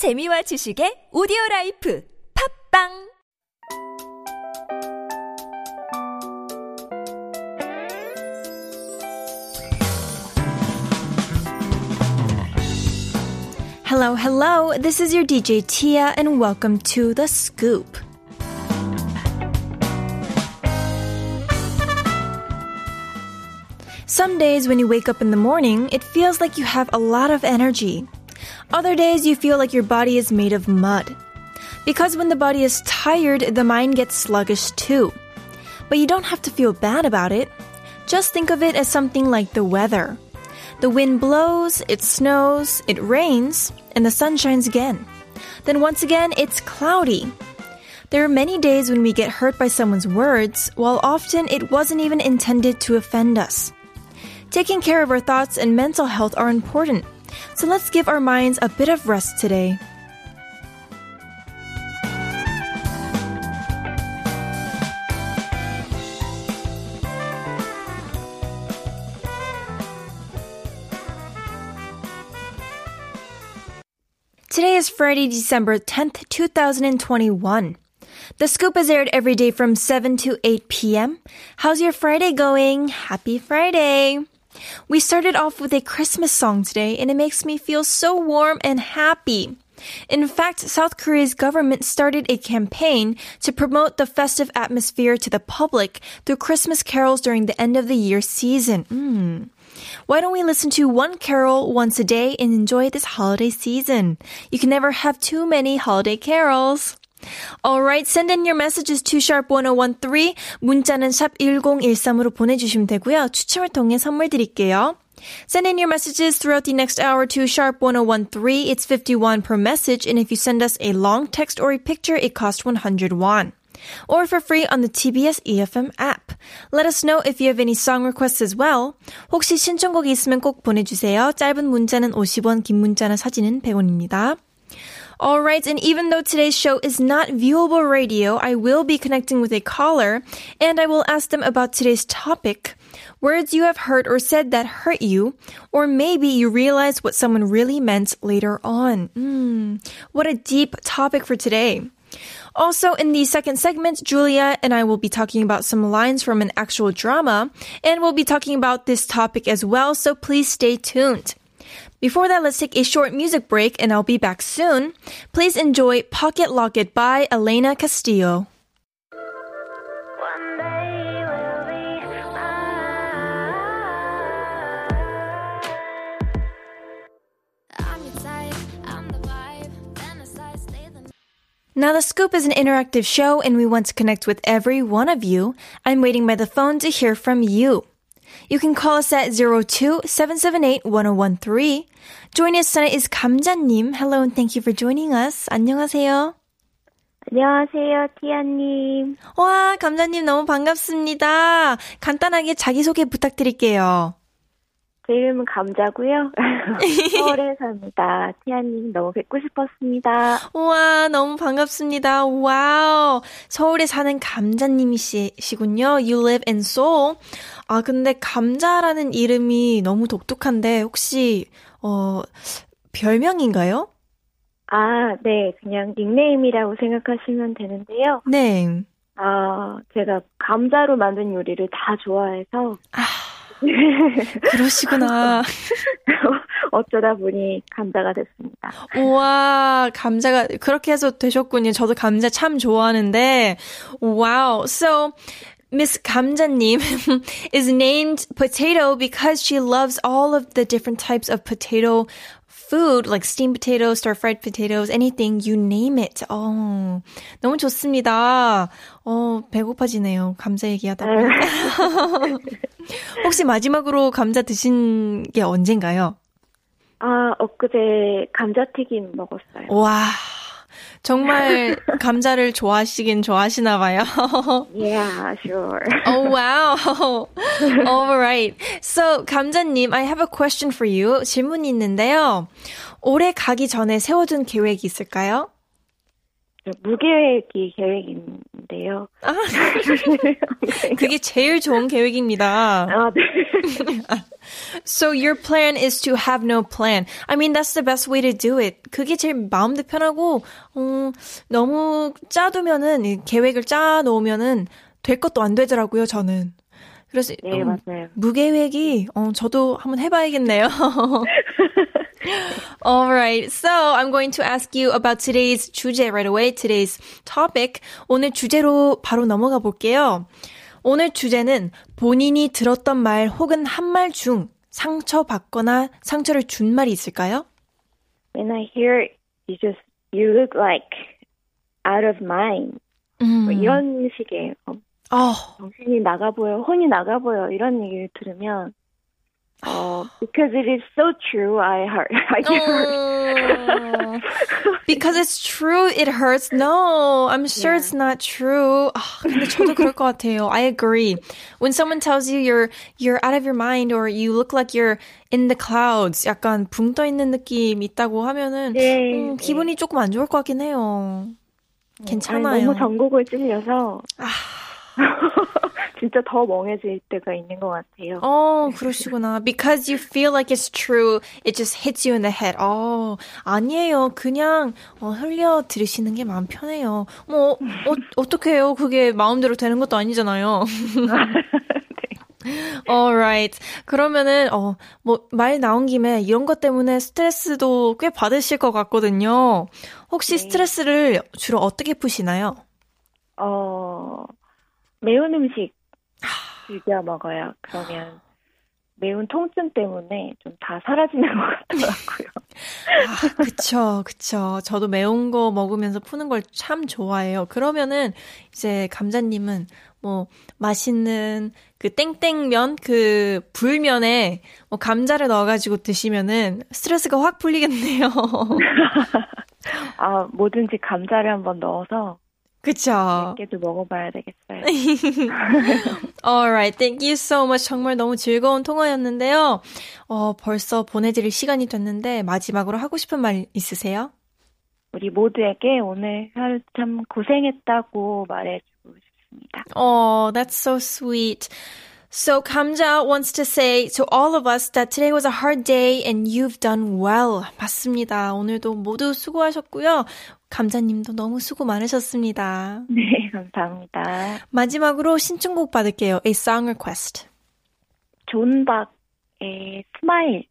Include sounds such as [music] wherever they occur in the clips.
재미와 지식의 오디오 라이프 팝빵 Hello, hello. This is your DJ Tia, and welcome to The Scoop. Some days when you wake up in the morning, it feels like you have a lot of energy. Other days you feel like your body is made of mud. Because when the body is tired, the mind gets sluggish too. But you don't have to feel bad about it. Just think of it as something like the weather. The wind blows, it snows, it rains, and the sun shines again. Then once again, it's cloudy. There are many days when we get hurt by someone's words, while often it wasn't even intended to offend us. Taking care of our thoughts and mental health are important, so let's give our minds a bit of rest today. Today is Friday, December 10th, 2021. The scoop is aired every day from 7 to 8 p.m. How's your Friday going? Happy Friday! We started off with a Christmas song today, and it makes me feel so warm and happy. In fact, South Korea's government started a campaign to promote the festive atmosphere to the public through Christmas carols during the end of the year season. Mm. Why don't we listen to one carol once a day and enjoy this holiday season? You can never have too many holiday carols. Alright, send in your messages to sharp1013. 문자는 샵 1013으로 보내주시면 되고요. 추첨을 통해 선물 드릴게요. Send in your messages throughout the next hour to sharp1013. It's 51 per message, and if you send us a long text or a picture, it costs 100 won. Or for free on the TBS EFM app. Let us know if you have any song requests as well. 혹시 신청곡이 있으면 꼭 보내주세요. 짧은 문자는 50원, 긴 문자나 사진은 100원입니다. Alright, and even though today's show is not viewable radio, I will be connecting with a caller and I will ask them about today's topic. Words you have heard or said that hurt you, or maybe you realize what someone really meant later on. Mm, what a deep topic for today. Also, in the second segment, Julia and I will be talking about some lines from an actual drama, and we'll be talking about this topic as well, so please stay tuned. Before that, let's take a short music break and I'll be back soon. Please enjoy Pocket Locket by Alaina Castillo. Now, The Scoop is an interactive show and we want to connect with every one of you. I'm waiting by the phone to hear from you. You can call us at 02-778-1013. Joining us tonight is 감자님. Hello and thank you for joining us. 안녕하세요. 안녕하세요, 티아님. 와, 감자님 너무 반갑습니다. 간단하게 자기소개 부탁드릴게요. 제 이름은 감자고요. [laughs] 서울에 삽니다. 티아님 너무 뵙고 싶었습니다. 우와, 너무 반갑습니다. 와우. 서울에 사는 감자님이시군요. You live in Seoul. 아, 근데 감자라는 이름이 너무 독특한데, 혹시, 어, 별명인가요? 아, 네. 그냥 닉네임이라고 생각하시면 되는데요. 네. 아, 제가 감자로 만든 요리를 다 좋아해서. 아, 그러시구나. 어쩌다 보니 감자가 됐습니다. 우와, 감자가 그렇게 해서 되셨군요. 저도 감자 참 좋아하는데. Wow. So, Miss 감자님 is named potato because she loves all of the different types of potato food, like steamed potatoes, stir-fried potatoes, anything, you name it. 어, 너무 좋습니다. 어, 배고파지네요. 감자 얘기하다 보니까. 혹시 마지막으로 감자 드신 게 언젠가요? 아, 엊그제 감자튀김 먹었어요. 와. 정말 감자를 좋아하시긴 좋아하시나 봐요. [laughs] yeah, sure. oh wow. All right. So 감자님, I have a question for you. 질문이 있는데요. 올해 가기 전에 세워둔 계획이 있을까요? 저 무계획이 계획인데요. 아, [laughs] 그게 제일 좋은 계획입니다. 아, 네. [laughs] So your plan is to have no plan. I mean, that's the best way to do it. 그게 제일 마음도 편하고, 어, 너무 짜두면은, 이 계획을 짜 놓으면은 될 것도 안 되더라고요, 저는. 그래서 네, 음, 맞아요. 무계획이 어, 저도 한번 해봐야겠네요. Alright, so I'm going to ask you about today's 주제 right away. Today's topic. 오늘 주제로 바로 넘어가 볼게요. 오늘 주제는 본인이 들었던 말 혹은 한 말 중 상처받거나 상처를 준 말이 있을까요? When I hear you just, you look like out of mind. 뭐 음. 이런 식의 어, 어, 정신이 나가 보여, 혼이 나가 보여 이런 얘기를 들으면 어, because it is so true, I heard, I. Oh. Because it's true, it hurts. No, I'm sure it's not true. 아, 근데 저도 그럴 것 같아요. I agree. When someone tells you you're you're out of your mind or you look like you're in the clouds, 약간 붕 떠 있는 느낌 있다고 하면은 네, 음, 네. 기분이 조금 안 좋을 것 같긴 해요. 괜찮아요. 아니, 너무 전곡을 찔려서 아. 진짜 더 멍해질 때가 있는 것 같아요. 어, 그러시구나. Because you feel like it's true, it just hits you in the head. 어, 아니에요. 그냥 어, 흘려 들으시는 게 마음 편해요. 뭐, 어, 어떡해요. 그게 마음대로 되는 것도 아니잖아요. [laughs] Alright. 그러면은, 어, 뭐, 말 나온 김에 이런 것 때문에 스트레스도 꽤 받으실 것 같거든요. 혹시 네. 스트레스를 주로 어떻게 푸시나요? 어, 매운 음식 즐겨 먹어요. 그러면 매운 통증 때문에 좀 다 사라지는 것 같더라고요. 아, 그쵸, 그쵸. 저도 매운 거 먹으면서 푸는 걸 참 좋아해요. 그러면은 이제 감자님은 뭐 맛있는 그 땡땡면 그 불면에 뭐 감자를 넣어가지고 드시면은 스트레스가 확 풀리겠네요. [laughs] 아, 뭐든지 감자를 한번 넣어서 그쵸. 깨도 먹어봐야 되겠어요. [laughs] Alright, thank you so much. 정말 너무 즐거운 통화였는데요. 어, 벌써 보내드릴 시간이 됐는데 마지막으로 하고 싶은 말 있으세요? 우리 모두에게 오늘 하루 참 고생했다고 말해주고 싶습니다. Oh, that's so sweet. So Kamja wants to say to all of us that today was a hard day and you've done well. 맞습니다. 오늘도 모두 수고하셨고요. 감자님도 너무 수고 많으셨습니다. 네, 감사합니다. 마지막으로 신청곡 받을게요. A song request. 존박의 스마일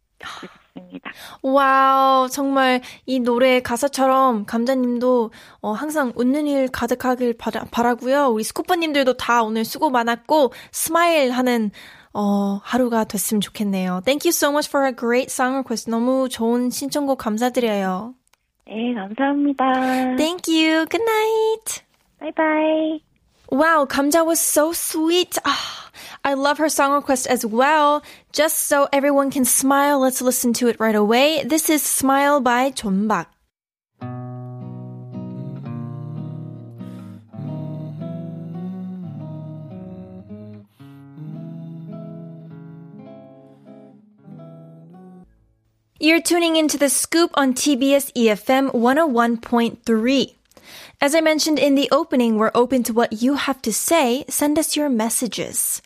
와우, 정말 이 노래 가사처럼 감자님도 어, 항상 웃는 일 가득하길 바라, 바라고요. 우리 스쿠퍼님들도 다 오늘 수고 많았고 스마일 하는 어, 하루가 됐으면 좋겠네요. Thank you so much for a great song request. 너무 좋은 신청곡 감사드려요. 네, 감사합니다. Thank you. Good night. 바이바이. Wow, Kamja was so sweet. Ah, I love her song request as well. Just so everyone can smile, let's listen to it right away. This is Smile by 존박. You're tuning into the scoop on TBS EFM 101.3. As I mentioned in the opening, we're open to what you have to say. Send us your messages.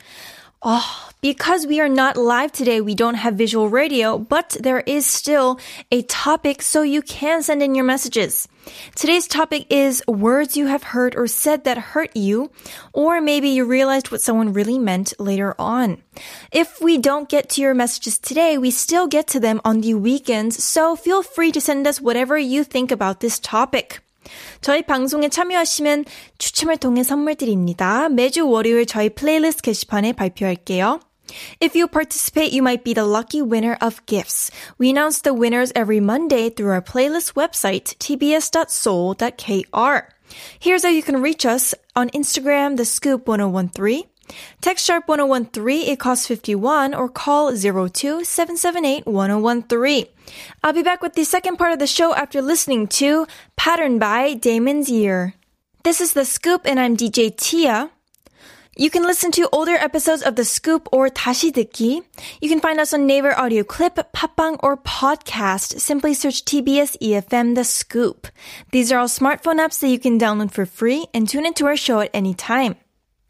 Oh, because we are not live today, we don't have visual radio, but there is still a topic so you can send in your messages. Today's topic is words you have heard or said that hurt you, or maybe you realized what someone really meant later on. If we don't get to your messages today, we still get to them on the weekends, so feel free to send us whatever you think about this topic. 저희 방송에 참여하시면 추첨을 통해 선물 드립니다. 매주 월요일 저희 플레이리스트 게시판에 발표할게요. If you participate, you might be the lucky winner of gifts. We announce the winners every Monday through our playlist website, tbs.seoul.kr. Here's how you can reach us on Instagram, the scoop 1013 Text Sharp 1013, it costs 51, or call 02 778 1013. I'll be back with the second part of the show after listening to Pattern by Damons Year. This is The Scoop, and I'm DJ Tia. You can listen to older episodes of The Scoop or 다시 듣기. You can find us on Naver Audio Clip, Podbbang, or Podcast. Simply search TBS EFM The Scoop. These are all smartphone apps that you can download for free and tune into our show at any time.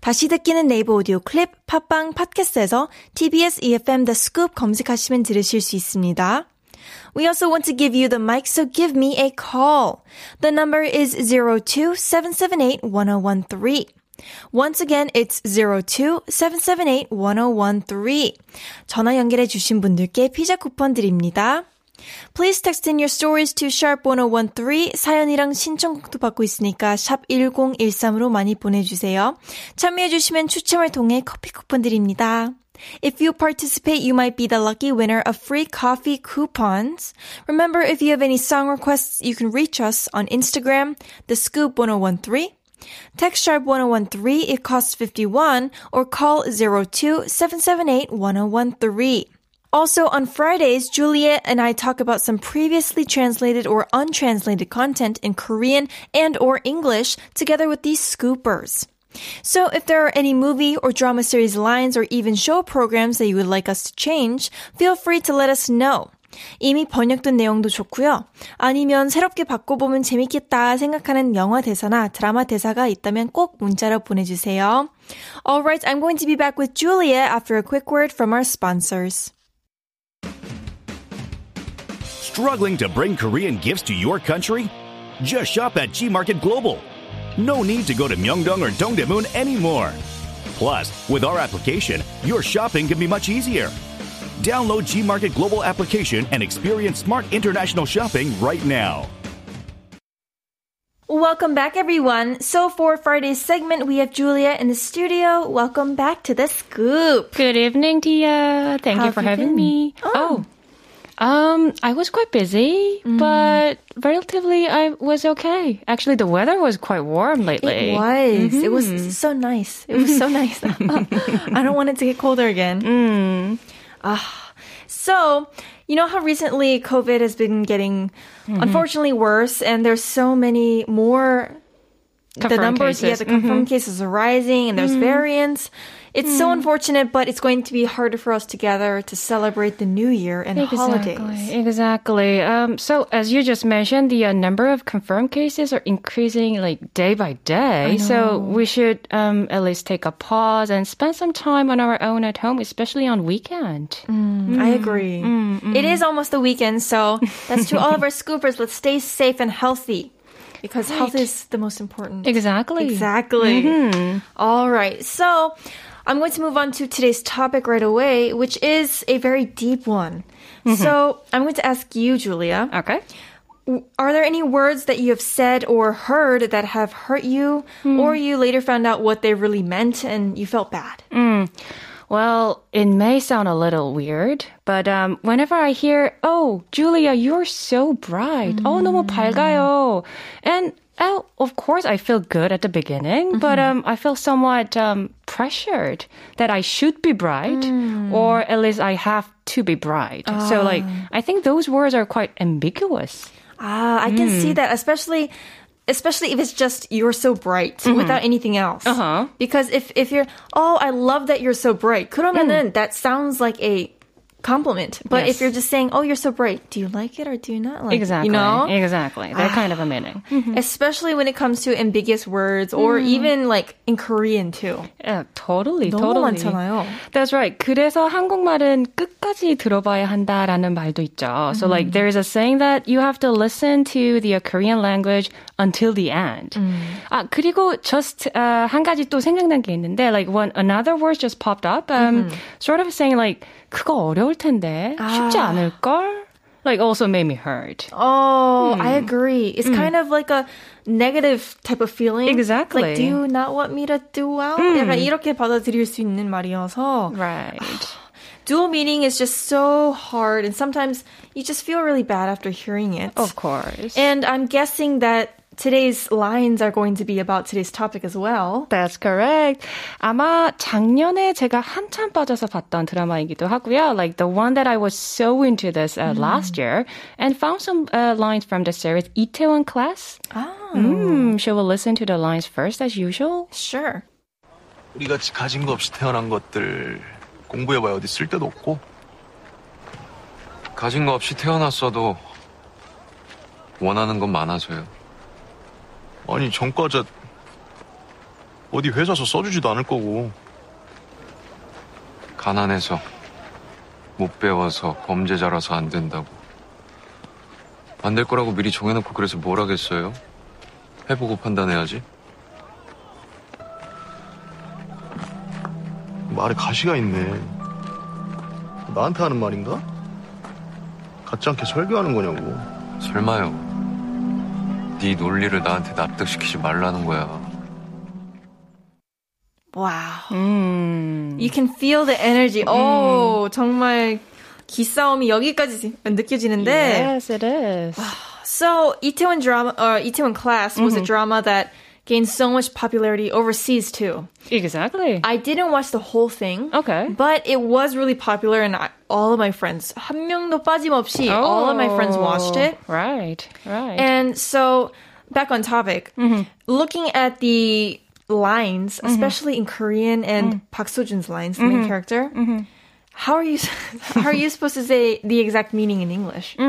다시 듣기는 네이버 오디오 클립, 팟빵, 팟캐스트에서 TBS EFM The Scoop 검색하시면 들으실 수 있습니다. We also want to give you the mic, so give me a call. The number is 02-778-1013. Once again, it's 02-778-1013. 전화 연결해 주신 분들께 피자 쿠폰 드립니다. Please text in your stories to sharp 1013. 사연이랑 신청곡도 받고 있으니까 샵 1013으로 많이 보내주세요. 참여해주시면 추첨을 통해 커피 쿠폰 드립니다. If you participate, you might be the lucky winner of free coffee coupons. Remember, if you have any song requests, you can reach us on Instagram, the scoop 1013. Text sharp 1013, it costs 51, or call 02 778 1013. Also, on Fridays, Juliet and I talk about some previously translated or untranslated content in Korean and or English together with these scoopers. So if there are any movie or drama series lines or even show programs that you would like us to change, feel free to let us know. 이미 번역된 내용도 좋고요. 아니면 새롭게 바꿔보면 재밌겠다 생각하는 영화 대사나 드라마 대사가 있다면 꼭 문자로 보내주세요. Alright, I'm going to be back with Julia after a quick word from our sponsors. Struggling to bring Korean gifts to your country? Just shop at G Market Global. No need to go to Myeongdong or Dongdaemun anymore. Plus, with our application, your shopping can be much easier. Download G Market Global application and experience smart international shopping right now. Welcome back, everyone. So for Friday's segment, we have Julia in the studio. Welcome back to the scoop. Good evening, Tia. Thank How you for you having been? me. Oh. Oh. Um, I was quite busy, Mm. but relatively I was okay. Actually, the weather was quite warm lately. It was. It was so nice. It was so nice. [laughs] I don't want it to get colder again. Mm. Ah, so, you know how recently COVID has been getting, Mm-hmm. unfortunately, worse, and there's so many more. the Confirmed numbers, yeah, cases. Mm-hmm. the confirmed cases are rising, and there's variants. It's so Mm. unfortunate, but it's going to be harder for us together to celebrate the new year and holidays. Exactly. Um, so as you just mentioned, the uh, number of confirmed cases are increasing like day by day. So we should um, at least take a pause and spend some time on our own at home, especially on weekend. I agree. It is almost the weekend, so that's to all of our [laughs] scoopers. Let's stay safe and healthy because health is the most important. Exactly. Exactly. All right. So I'm going to move on to today's topic right away, which is a very deep one. So I'm going to ask you, Julia. Okay. Are there any words that you have said or heard that have hurt you, or you later found out what they really meant and you felt bad? Well, it may sound a little weird, but um, whenever I hear, "Oh, Julia, you're so bright. Oh, 너무 밝아요," and oh, of course, I feel good at the beginning, but um, I feel somewhat um, pressured that I should be bright, or at least I have to be bright. So, like, I think those words are quite ambiguous. Ah, I can see that, especially especially if it's just you're so bright without anything else. Uh-huh. Because if if you're oh, I love that you're so bright. 그러면은 that sounds like a compliment. But if Yes. you're just saying, "Oh, you're so bright," do you like it or do you not like Exactly. it? You know? Exactly. That kind of a meaning. Especially when it comes to ambiguous words or even like in Korean too. Yeah, totally, 너무 totally. 많잖아요. That's right. 그래서 한국말은 끝까지 들어봐야 한다라는 말도 있죠. So like there is a saying that you have to listen to the uh, Korean language until the end. 아 그리고 just uh, 한 가지 또 생각난 게 있는데 like when another word just popped up, um, sort of saying like 그거 어려울 텐데 쉽지 않을 걸. Like also made me hurt. Oh, I agree. It's kind of like a negative type of feeling. Exactly. Like, do you not want me to do well? 약간 이렇게 받아들일 수 있는 말이어서. Right. [sighs] Dual meaning is just so hard, and sometimes you just feel really bad after hearing it. Of course. And I'm guessing that today's lines are going to be about today's topic as well. That's correct. 아마 작년에 제가 한참 빠져서 봤던 드라마이기도 하고요. Like the one that I was so into this uh, last year and found some uh, lines from the series Itaewon Class. Ah, Mm, shall we listen to the lines first as usual? sure. 우리 같이 가진 거 없이 태어난 것들 공부해봐야 어디 쓸 데도 없고 가진 거 없이 태어났어도 원하는 건 많아서요. 아니 전과자 어디 회사서 써주지도 않을 거고 가난해서 못 배워서 범죄자라서 안 된다고. 안 될 거라고 미리 정해놓고 그래서 뭘 하겠어요? 해보고 판단해야지. 말에 가시가 있네 나한테 하는 말인가? 같지 않게 설교하는 거냐고 설마요. 네 논리를 나한테 납득시키지 말라는 거야. Wow. 음. You can feel the energy. 오, 정말 기싸움이 여기까지 느껴지는데. Yes, it is. So, Itaewon drama, or Itaewon class was a drama that gained so much popularity overseas too. Exactly. I didn't watch the whole thing. Okay. But it was really popular and I, all of my friends, 한 빠짐없이, oh, all of my friends oh, watched it. Right, right. And so, back on topic, mm-hmm. looking at the lines, mm-hmm. especially mm-hmm. in Korean and mm-hmm. Park Seo Jun's lines, the main mm-hmm. character, mm-hmm. how are you [laughs] how are you supposed to say the exact meaning in English? [laughs]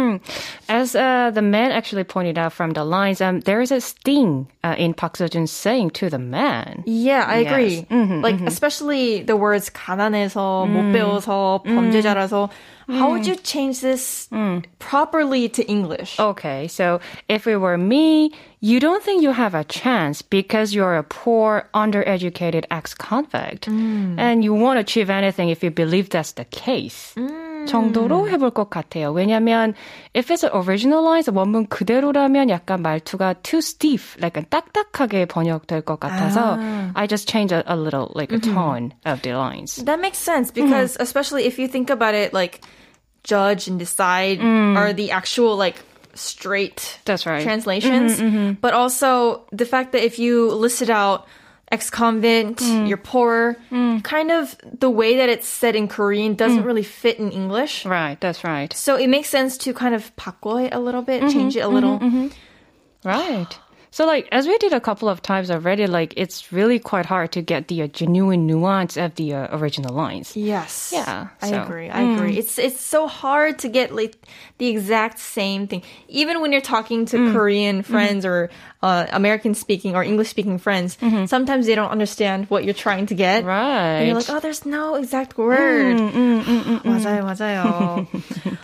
As uh, the man actually pointed out from the lines, um, there is a sting uh, in Park Seo-joon saying to the man. Yeah, I Yes. agree. like especially the words 가난해서, 못 배워서, 범죄자라서. How would hmm. you change this hmm. properly to English? Okay, so if it were me, you don't think you have a chance because you're a poor, undereducated ex-convict. Hmm. And you won't achieve anything if you believe that's the case. 정도로 해볼 것 같아요. 왜냐면 if it's original lines, 원문 그대로라면 약간 말투가 too stiff, 약간 딱딱하게 번역될 것 같아서 I just change a, a little like a tone of the lines. That makes sense because especially if you think about it like judge and decide are the actual like straight That's right. translations. But also the fact that if you listed out ex-convict, mm. you're poor, mm. kind of the way that it's said in Korean doesn't mm. really fit in English. Right, that's right. So it makes sense to kind of 바꿔 it a little bit, mm-hmm, change it a little. Mm-hmm, mm-hmm. Right. So like as we did a couple of times already, like it's really quite hard to get the uh, genuine nuance of the uh, original lines. Yes. Yeah, I so, agree. I agree. It's it's so hard to get like the exact same thing. Even when you're talking to Korean friends or uh, American speaking or English speaking friends, sometimes they don't understand what you're trying to get. Right. And you're like, oh, there's no exact word. 맞아요, 맞아요.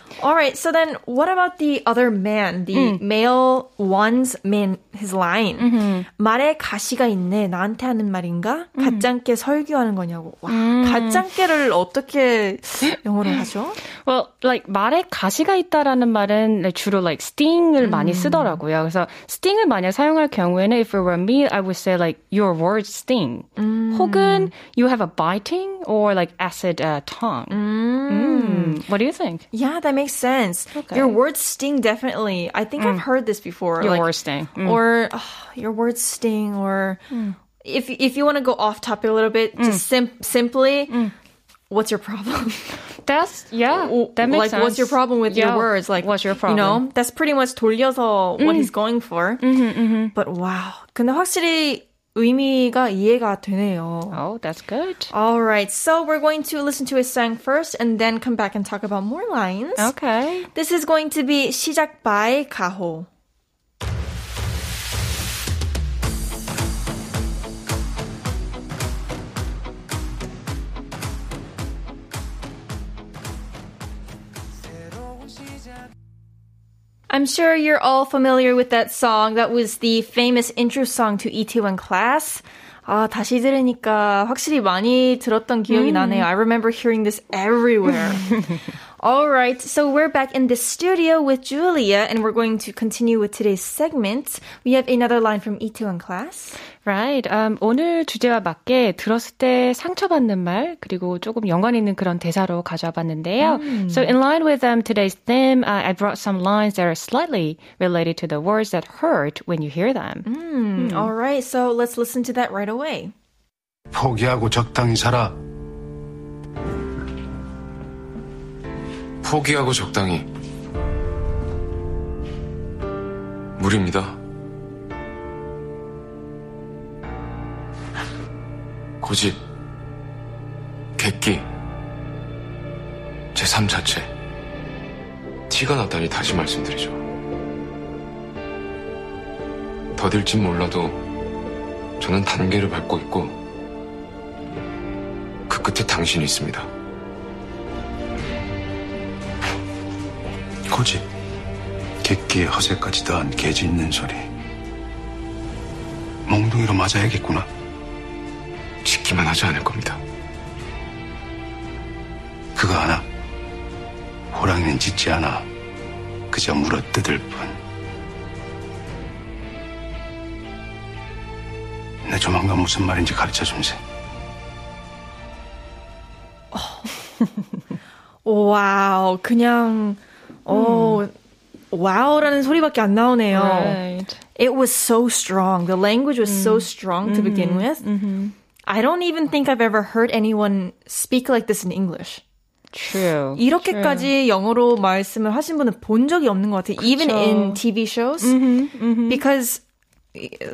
[laughs] All right. So then, what about the other man, the male one's man, his line? 말에 가시가 있네. 나한테 하는 말인가? 가짱께 설교하는 거냐고. 와, 가짱께를 어떻게 영어로 하죠? Well, like 말에 가시가 있다라는 말은 주로 like sting을 많이 쓰더라고요. 그래서 sting을 만약 사용할 경우에는 if it were me, I would say like your words sting. 혹은 you have a biting or like acid uh, tongue. Mm. What do you think? Yeah, that makes sense. Okay. Your words sting definitely. I think I've heard this before. Your like- words sting. Mm. Or oh, your words sting. Or if if you want to go off topic a little bit, just sim- simply, what's your problem? [laughs] That's yeah. That makes like, sense. what's your problem with Yeah. your words? Like, what's your problem? You know, that's pretty much 돌려서 what he's going for. But wow, 근데 확실히 의미가 이해가 되네요. Oh, that's good. All right, so we're going to listen to a song first and then come back and talk about more lines. Okay. This is going to be 시작 by 가호. I'm sure you're all familiar with that song. That was the famous intro song to Itaewon class. 아, 다시 들으니까 확실히 많이 들었던 기억이 mm. 나네요. I remember hearing this everywhere. [laughs] All right, so we're back in the studio with Julia, and we're going to continue with today's segment. We have another line from E2 class. Right. Um, 오늘 주제와 맞게 들었을 때 상처받는 말 그리고 조금 연관 있는 그런 대사로 가져와 봤는데요. So in line with um, today's theme, uh, I brought some lines that are slightly related to the words that hurt when you hear them. All right, so let's listen to that right away. 포기하고 적당히 살아. 포기하고 적당히. 무리입니다. 고집. 객기. 제 삶 자체. 티가 났다니 다시 말씀드리죠. 더딜진 몰라도 저는 단계를 밟고 있고 그 끝에 당신이 있습니다. 고집. 객기에 허세까지 더한 개 짖는 소리. 몽둥이로 맞아야겠구나. 짓기만 하지 않을 겁니다. 그거 하나. 호랑이는 짖지 않아. 그저 물어 뜯을 뿐. 내 조만간 무슨 말인지 가르쳐 줌세. [laughs] 와우, 그냥 어 와우라는 소리밖에 안 나오네요. Right. It was so strong. The language was so strong to begin with. I don't even think I've ever heard anyone speak like this in English. True. 이렇게까지 영어로 말씀을 하신 분은 본 적이 없는 것 같아요. Even in TV shows. Because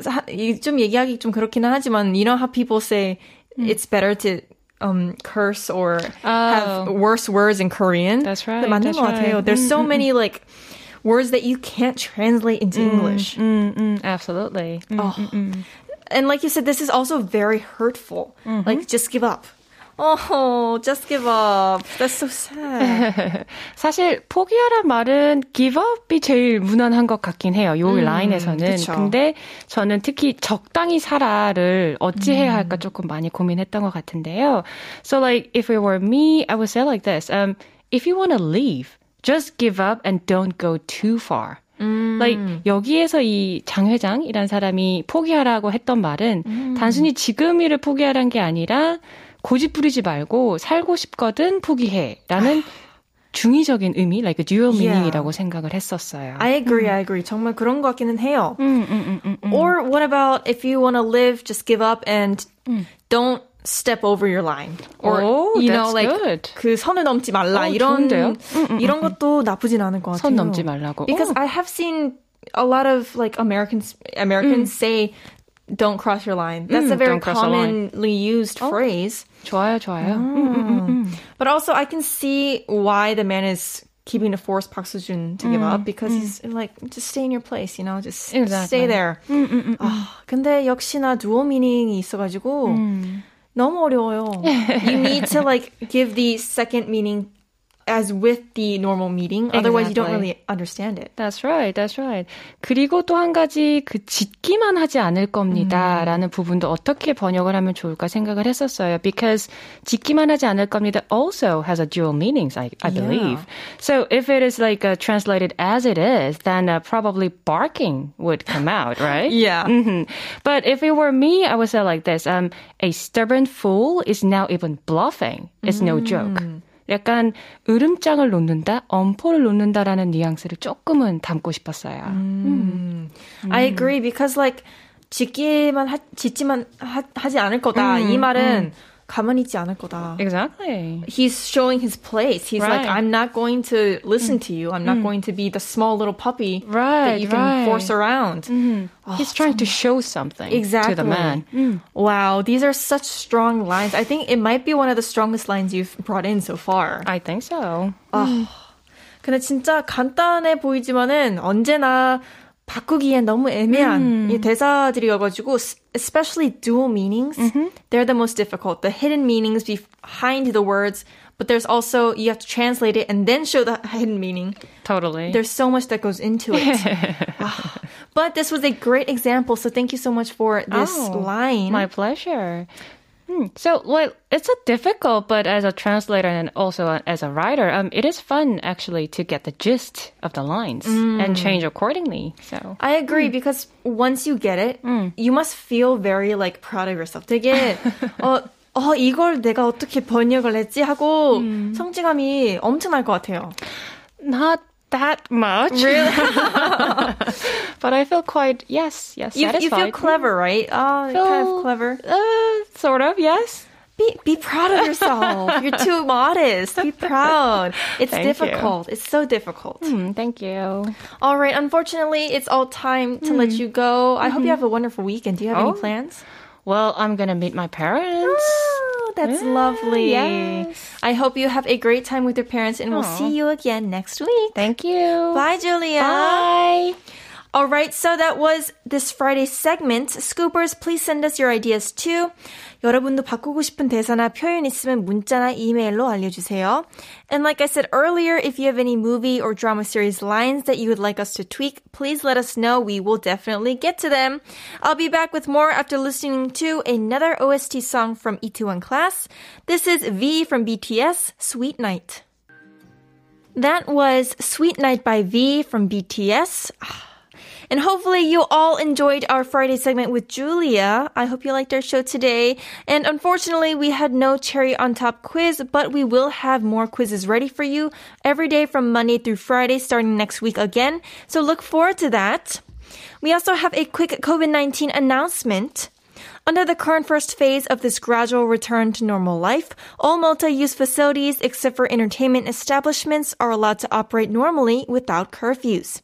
하- 이- 좀 얘기하기 좀 그렇기는 하지만 you know how people say it's better to um, curse or have worse words in Korean. That's right, 근데 맞는 that's 것 같아요. right. There's so many like words that you can't translate into English. Mm, mm, absolutely. Mm. Oh. And like you said, this is also very hurtful. Like just give up. Oh, just give up. That's so sad. 사실 포기하란 말은 give up이 제일 무난한 것 같긴 해요. 요 라인에서는. 그쵸. 근데 저는 특히 적당히 살아를 어찌 해야 할까 조금 많이 고민했던 것 같은데요. So like if it were me, I would say like this. Um, if you want to leave, just give up and don't go too far. like 여기에서 이 장 회장이란 사람이 포기하라고 했던 말은 단순히 지금 일을 포기하라는 게 아니라 고집 부리지 말고 살고 싶거든 포기해라는 중의적인 의미, like a dual Yeah. meaning이라고 생각을 했었어요. I agree, I agree. 정말 그런 것 같기는 해요. 음, 음, 음, 음. Or what about if you want to live, just give up and don't step over your line. Or Oh, you know, like good. 그 선을 넘지 말라. 어, 이런 좋은데요? 이런 것도 나쁘진 않은 것 같아요. 선 넘지 말라고. Because 어. I have seen a lot of like Americans Americans say don't cross your line. That's mm, a very commonly used oh. phrase. 좋아요, 좋아요. Mm, mm, mm, mm. But also, I can see why the man is keeping to force Park Seo Jun to mm. give up because mm. he's like, just stay in your place, you know, just exactly. stay there. oh, 근데 역시나 dual meaning이 있어가지고 너무 어려워요. [laughs] you need to like give the second meaning as with the normal meaning. Otherwise, you don't Exactly. really understand it. That's right, that's right. 그리고 또 한 가지 그 짓기만 하지 않을 겁니다라는 부분도 어떻게 번역을 하면 좋을까 생각을 했었어요. Because 짓기만 하지 않을 겁니다 also has a dual meanings, I, I believe. So if it is like uh, translated as it is, then uh, probably barking would come out, right? [laughs] Yeah. hmm But if it were me, I would say like this: um, a stubborn fool is now even bluffing. It's no joke. 약간 으름장을 놓는다, 엄포를 놓는다라는 뉘앙스를 조금은 담고 싶었어요. I agree because like 짓기만 하, 짓지만 하, 하지 않을 거다. 이 말은 가만히 있지 않을 거다. Exactly. He's showing his place. He's like, Right. I'm not going to listen to you. I'm not going to be the small little puppy that Right, you can right. force around. He's trying to show something Exactly. to the man. Wow, these are such strong lines. I think it might be one of the strongest lines you've brought in so far. I think so. 근데 진짜 간단해 보이지만은 언제나 바꾸기엔 너무 애매한 이 대사들이어가지고 s- especially dual meanings they're the most difficult the hidden meanings behind the words but there's also you have to translate it and then show the hidden meaning Totally. there's so much that goes into it [laughs] Ah. but this was a great example so thank you so much for this Oh, line My pleasure. Hmm. So, well, it's a difficult, but as a translator and also as a writer, um, it is fun actually to get the gist of the lines and change accordingly. So, I agree because once you get it, you must feel very like proud of yourself. 되게 [laughs] 어, 어 이걸 내가 어떻게 번역을 했지 하고 성취감이 엄청날 것 같아요. not that much. Really? [laughs] but I feel quite yes, yes, you, you feel clever, right? Oh, kind of clever. Uh, sort of, yes. Be be proud of yourself. You're too [laughs] modest. Be proud. It's Thank you. difficult. It's so difficult. Hmm, thank you. All right. Unfortunately, it's all time to let you go. I hope you have a wonderful weekend. Do you have any Oh. plans? Well, I'm gonna meet my parents. Oh, that's lovely. yes. I hope you have a great time with your parents and we'll see you again next week. Thank you. Bye, Julia. Bye. All right, so that was this Friday segment. Scoopers, please send us your ideas too. 여러분도 바꾸고 싶은 대사나 표현 있으면 문자나 이메일로 알려주세요. And like I said earlier, if you have any movie or drama series lines that you would like us to tweak, please let us know. We will definitely get to them. I'll be back with more after listening to another OST song from Itaewon class. This is V from BTS, Sweet Night. That was Sweet Night by V from BTS. Ah. And hopefully you all enjoyed our Friday segment with Julia. I hope you liked our show today. And unfortunately, we had no cherry on top quiz, but we will have more quizzes ready for you every day from Monday through Friday starting next week again. So look forward to that. We also have a quick COVID-19 announcement. Under the current first phase of this gradual return to normal life, all multi-use facilities except for entertainment establishments are allowed to operate normally without curfews.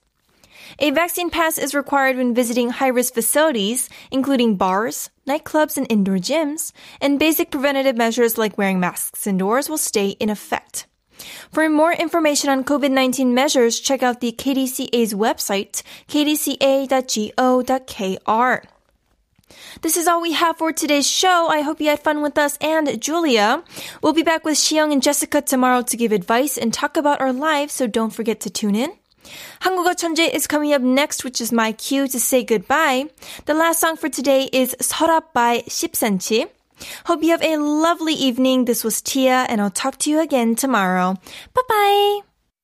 A vaccine pass is required when visiting high-risk facilities, including bars, nightclubs, and indoor gyms, and basic preventative measures like wearing masks indoors will stay in effect. For more information on COVID-19 measures, check out the KDCA's website, kdca.go.kr. This is all we have for today's show. I hope you had fun with us and Julia. We'll be back with Xiyoung and Jessica tomorrow to give advice and talk about our lives, so don't forget to tune in. 한국어 천재 is coming up next, which is my cue to say goodbye. The last song for today is 서랍 by 10cm. Hope you have a lovely evening. This was Tia, and I'll talk to you again tomorrow. Bye bye.